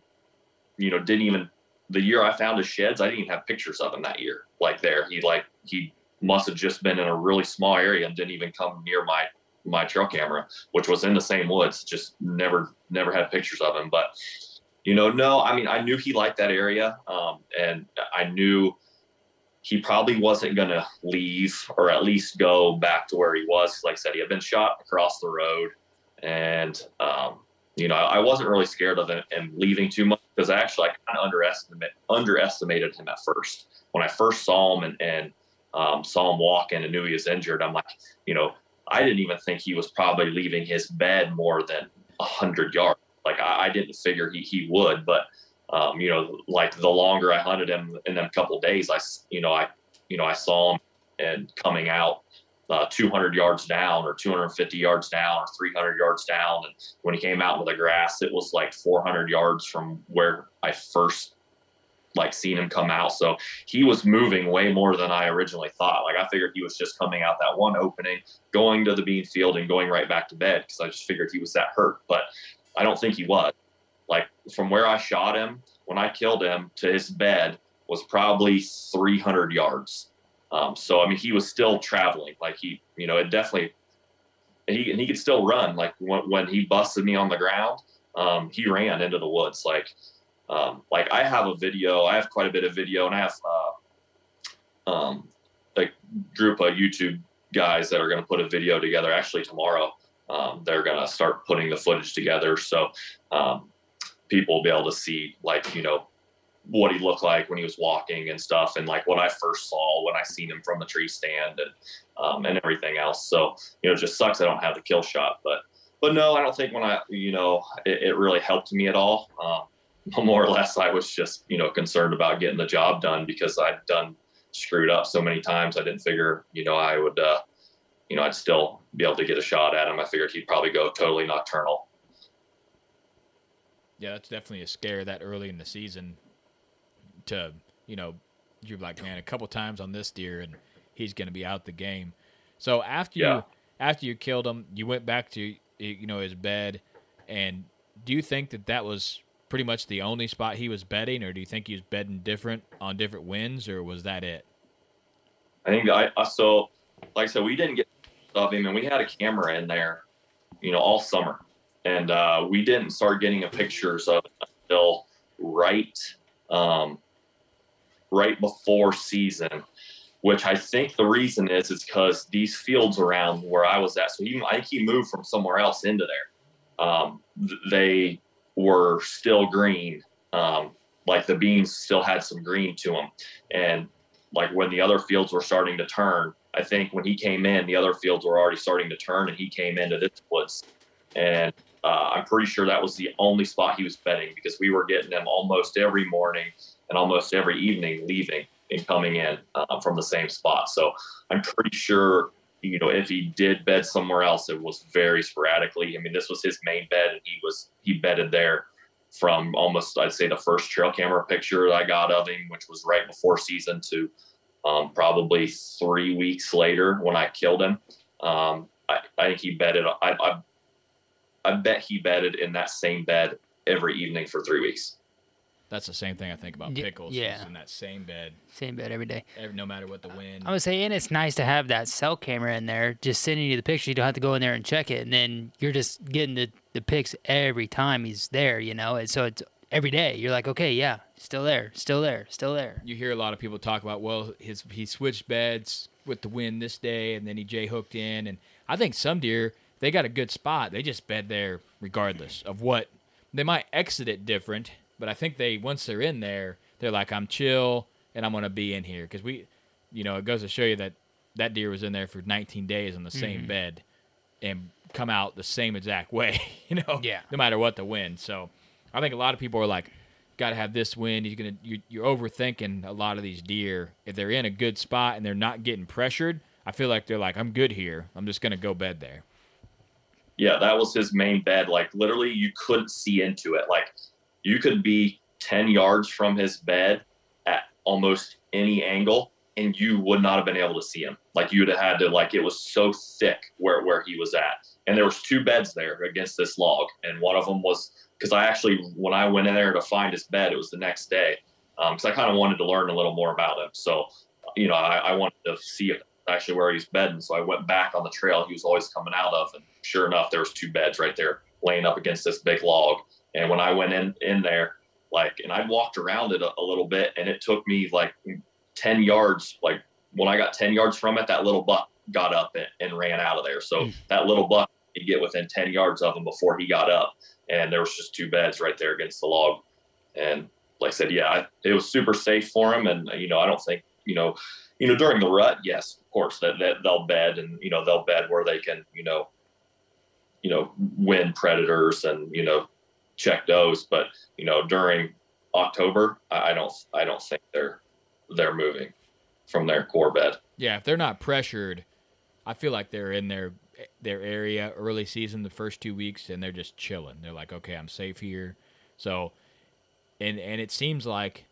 you know didn't even the year I found his sheds, I didn't even have pictures of him that year. Like there, he like he must have just been in a really small area and didn't even come near my my trail camera, which was in the same woods. Just never never had pictures of him. But you know, no, I mean, I knew he liked that area, um, and I knew he probably wasn't going to leave or at least go back to where he was. Like I said, he had been shot across the road, and um, you know, I wasn't really scared of him, him leaving too much because I actually I kind of underestimate underestimated him at first. When I first saw him and, and um, saw him walking and knew he was injured, I'm like, you know, I didn't even think he was probably leaving his bed more than hundred yards. Like I, I didn't figure he he would, but um, you know, like the longer I hunted him in them couple days, I you know I you know I saw him and coming out uh, 200 yards down or 250 yards down or 300 yards down. And when he came out into the grass, it was like 400 yards from where I first like seen him come out. So he was moving way more than I originally thought. Like I figured he was just coming out that one opening, going to the bean field and going right back to bed because I just figured he was that hurt. But I don't think he was. Like from where I shot him when I killed him to his bed was probably 300 yards. Um, so I mean, he was still traveling. Like he, you know, it definitely. He and he could still run. Like when, when he busted me on the ground, um, he ran into the woods. Like, um, like I have a video. I have quite a bit of video, and I have uh, um, a group of YouTube guys that are going to put a video together. Actually, tomorrow, um, they're going to start putting the footage together. So um, people will be able to see, like, you know, what he looked like when he was walking and stuff, and like what I first saw when I seen him from the tree stand and um, and everything else. So you know, it just sucks I don't have the kill shot, but but no, I don't think when I you know it, it really helped me at all. Um, more or less, I was just you know concerned about getting the job done because I'd done screwed up so many times. I didn't figure you know I would uh, you know I'd still be able to get a shot at him. I figured he'd probably go totally nocturnal. Yeah, that's definitely a scare that early in the season to you know you're like man a couple times on this deer and he's going to be out the game. So after Yeah. you after you killed him, you went back to you know his bed, and do you think that that was pretty much the only spot he was betting, or do you think he was betting different on different winds, or was that it? I think I, I so like I said, we didn't get of him, and we had a camera in there, you know, all summer, and uh, we didn't start getting a pictures of until right, um, right before season. Which I think the reason is is because these fields around where I was at, so he I think he moved from somewhere else into there. Um, they were still green, um, like the beans still had some green to them, and like when the other fields were starting to turn, I think when he came in, the other fields were already starting to turn, and he came into this woods. And uh, I'm pretty sure that was the only spot he was betting because we were getting them almost every morning and almost every evening leaving and coming in uh, from the same spot. So I'm pretty sure, you know, if he did bed somewhere else, it was very sporadically. I mean, this was his main bed, and he was he bedded there from almost I'd say the first trail camera picture I got of him, which was right before season, to um, probably three weeks later when I killed him. Um, I, I think he bedded. I, I I bet he bedded in that same bed every evening for three weeks. That's the same thing I think about pickles. yeah. in that same bed, Same bed every day. every, no matter what the wind. I would say, and it's nice to have that cell camera in there, just sending you the picture. You don't have to go in there and check it, and then you're just getting the the pics every time he's there. You know, and so it's every day. You're like, okay, yeah, still there, still there, still there. you hear a lot of people talk about well his he switched beds with the wind this day and then he j hooked in and i think some deer they got a good spot they just bed there regardless of what they might exit it different but i think they once they're in there they're like i'm chill and i'm going to be in here because we you know it goes to show you that that deer was in there for 19 days on the same Mhm. bed and come out the same exact way you know Yeah. no matter what the wind so i think a lot of people are like got to have this wind. He's gonna you, you're overthinking a lot of these deer. If they're in a good spot and they're not getting pressured, I feel like they're like, I'm good here. I'm just gonna go bed there. Yeah, that was his main bed. Like literally, you couldn't see into it. Like you could be ten yards from his bed at almost any angle, and you would not have been able to see him. Like you'd have had to like it was so thick where where he was at. And there was two beds there against this log, and one of them was because I actually when I went in there to find his bed, it was the next day um, because I kind of wanted to learn a little more about him. So you know, I, I wanted to see actually where he's bedding. So I went back on the trail he was always coming out of, and sure enough, there was two beds right there laying up against this big log. And when I went in in there, like, and I walked around it a, a little bit, and it took me like ten yards. Like when I got ten yards from it, that little buck got up and, and ran out of there. So hmm. that little buck could get within ten yards of him before he got up, and there was just two beds right there against the log. And like I said, yeah, I, it was super safe for him, and you know, I don't think you know, you know, during the rut, yes, of course, that, that they'll bed and you know they'll bed where they can, you know, you know, win predators and you know, check those. But you know, during October, I don't, I don't think they're they're moving from their core bed. Yeah, if they're not pressured, I feel like they're in their their area early season, the first two weeks, and they're just chilling. They're like, okay, I'm safe here. So, and and it seems like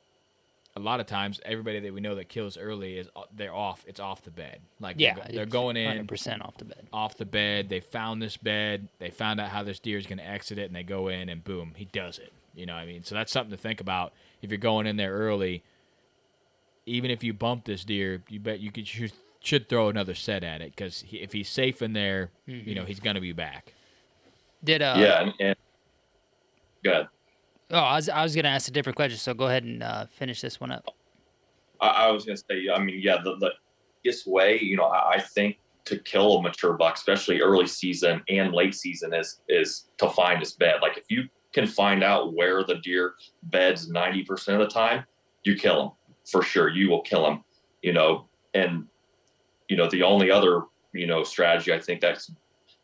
a lot of times everybody that we know that kills early is uh, they're off. It's off the bed. Like Yeah, they're, they're going in 100% off the bed. Off the bed. They found this bed. They found out how this deer is going to exit it, and they go in and boom, he does it. You know what I mean? So that's something to think about if you're going in there early even if you bump this deer, you bet you could should, should throw another set at it because he, if he's safe in there, you know Mhm. he's gonna be back. Did uh? yeah, and, and good. Oh, I was I was gonna ask a different question, so go ahead and uh, finish this one up. I, I was gonna say, I mean, yeah, the the easiest way, you know, I, I think to kill a mature buck, especially early season and late season, is is to find his bed. Like if you can find out where the deer beds ninety percent of the time, you kill him for sure. You will kill him, you know. And you know, the only other you know strategy I think that's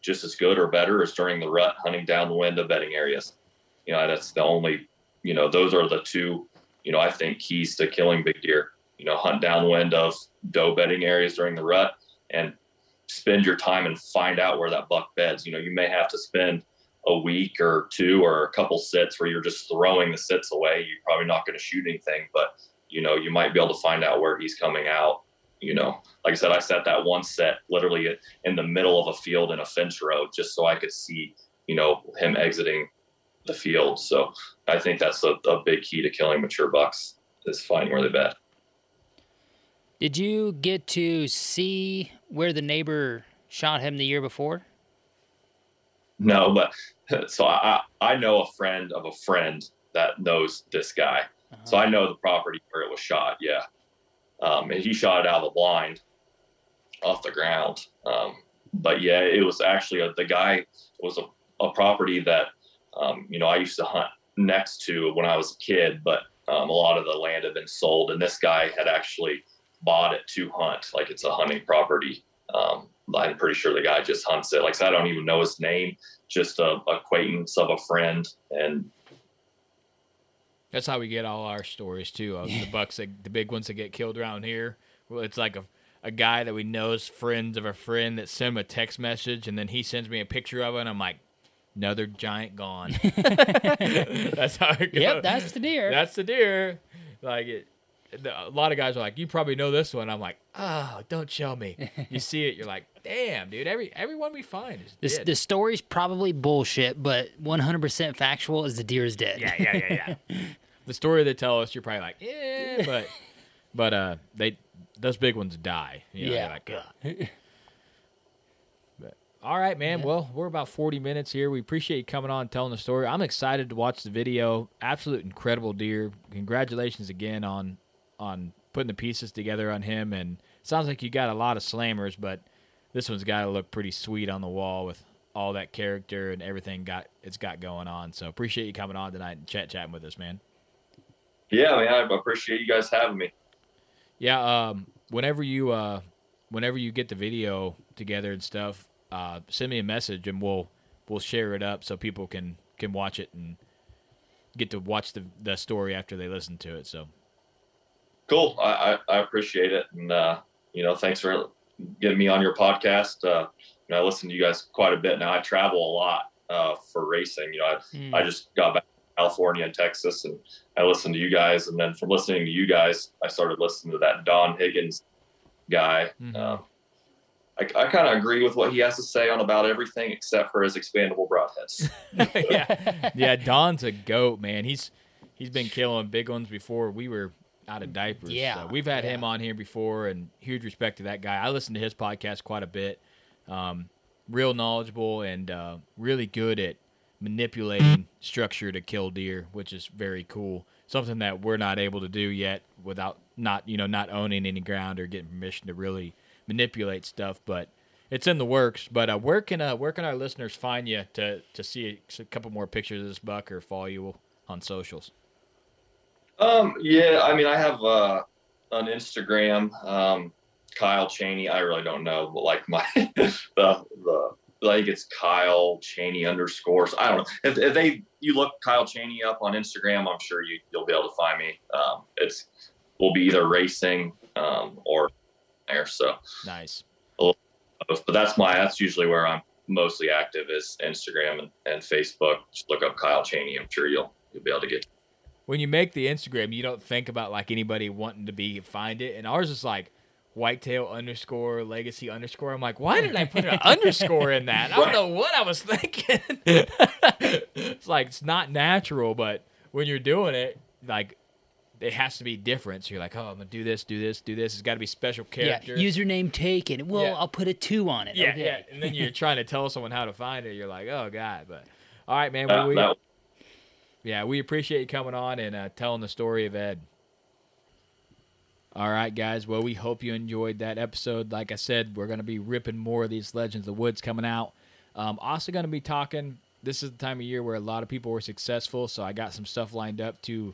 just as good or better is during the rut, hunting down the wind of bedding areas. You know, that's the only, you know, those are the two, you know, I think keys to killing big deer. You know, hunt downwind of doe bedding areas during the rut and spend your time and find out where that buck beds. You know, you may have to spend a week or two or a couple sits where you're just throwing the sits away. You're probably not going to shoot anything, but you know, you might be able to find out where he's coming out. You know, like I said, I set that one set literally in the middle of a field in a fence row just so I could see, you know, him exiting the field. So I think that's a, a big key to killing mature bucks is finding where they bed. Did you get to see where the neighbor shot him the year before? No, but so I I know a friend of a friend that knows this guy, uh-huh. so I know the property where it was shot. Yeah, um, and he shot it out of the blind, off the ground. Um, but yeah, it was actually a, the guy was a, a property that um, you know I used to hunt next to when I was a kid, but um, a lot of the land had been sold, and this guy had actually bought it to hunt, like it's a hunting property. Um, I'm pretty sure the guy just hunts it. Like I, I don't even know his name, just a acquaintance of a friend, and that's how we get all our stories too. Of the bucks, that, the big ones that get killed around here. Well, it's like a a guy that we know is friends of a friend that send him a text message, and then he sends me a picture of it, and I'm like, another giant gone. that's how it goes. Yep, that's the deer. That's the deer. Like it, a lot of guys are like, you probably know this one. I'm like, oh, don't show me. You see it, you're like, damn, dude. Every everyone we find is this, dead. The story's probably bullshit, but 100% factual is the deer is dead. Yeah, yeah, yeah, yeah. the story they tell us, you're probably like, yeah, but but uh, they those big ones die. You know, yeah. Like, all right, man. Yeah. Well, we're about 40 minutes here. We appreciate you coming on and telling the story. I'm excited to watch the video. Absolute incredible deer. Congratulations again on on putting the pieces together on him. And sounds like you got a lot of slammers, but this one's got to look pretty sweet on the wall with all that character and everything got it's got going on. So appreciate you coming on tonight and chat chatting with us, man. Yeah, man, I appreciate you guys having me. Yeah, um, whenever you uh, whenever you get the video together and stuff, uh, send me a message and we'll we'll share it up so people can can watch it and get to watch the the story after they listen to it. So cool. I, I, I appreciate it. And, uh, you know, thanks for getting me on your podcast. Uh, you know, I listen to you guys quite a bit now. I travel a lot, uh, for racing. You know, I, mm. I just got back to California and Texas and I listened to you guys. And then from listening to you guys, I started listening to that Don Higgins guy. Mm-hmm. Uh, I, I kind of agree with what he has to say on about everything except for his expandable broadheads. yeah, yeah. Don's a goat, man. He's he's been killing big ones before. We were out of diapers. Yeah, so we've had yeah. him on here before, and huge respect to that guy. I listen to his podcast quite a bit. Um, real knowledgeable and uh, really good at manipulating structure to kill deer, which is very cool. Something that we're not able to do yet without not you know not owning any ground or getting permission to really manipulate stuff, but. It's in the works, but uh, where can uh, where can our listeners find you to to see a, couple more pictures of this buck or follow you on socials? Um, yeah, I mean, I have uh, on Instagram, um, Kyle Cheney. I really don't know, but like my the the like it's Kyle Cheney underscores. I don't know if, if they you look Kyle Cheney up on Instagram. I'm sure you you'll be able to find me. Um, it's will be either racing um, or there. So nice. But that's my that's usually where I'm mostly active is Instagram and, and Facebook. Just look up Kyle Cheney. I'm sure you'll you'll be able to get when you make the Instagram, you don't think about like anybody wanting to be find it, and ours is like whitetail underscore legacy underscore. I'm like, why did I put an underscore in that? I don't know what I was thinking. it's like it's not natural, but when you're doing it, like it has to be different. So you're like, oh, I'm gonna do this, do this, do this. It's got to be special character. Yeah, username taken. Well, yeah. I'll put a two on it. Yeah, okay. yeah. And then you're trying to tell someone how to find it. You're like, oh god. But all right, man. Well, we, that, yeah, we appreciate you coming on and uh, telling the story of Ed. All right, guys. Well, we hope you enjoyed that episode. Like I said, we're going to be ripping more of these Legends of the Woods coming out. Um, also, going to be talking. This is the time of year where a lot of people were successful, so I got some stuff lined up to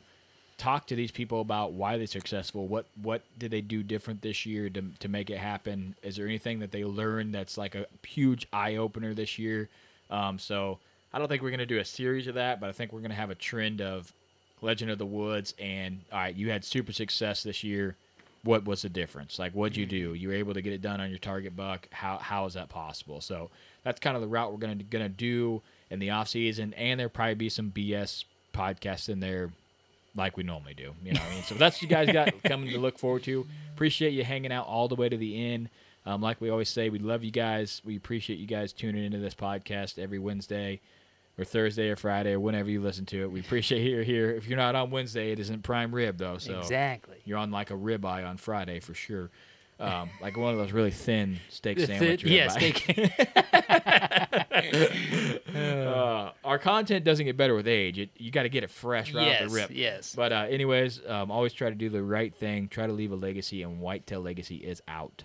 talk to these people about why they're successful. What what did they do different this year to to make it happen? Is there anything that they learned that's like a huge eye opener this year? Um, so I don't think we're going to do a series of that, but I think we're going to have a trend of Legend of the Woods. And all right, you had super success this year. What was the difference? Like, what'd you do? You were able to get it done on your target buck. How how is that possible? So that's kind of the route we're going to gonna do in the off season. And there'll probably be some BS podcasts in there like we normally do. You know, I mean, so that's what you guys got coming to look forward to. Appreciate you hanging out all the way to the end. Um, like we always say, we love you guys. We appreciate you guys tuning into this podcast every Wednesday or Thursday or Friday or whenever you listen to it. We appreciate you're here. If you're not on Wednesday, it isn't prime rib though. So Exactly. you're on like a ribeye on Friday for sure. Um, like one of those really thin steak sandwiches. yeah, ribeye. uh, our content doesn't get better with age. It, you got to get it fresh right off Yes, the rip. yes. But uh, anyways, um, always try to do the right thing. Try to leave a legacy, and Whitetail Legacy is out.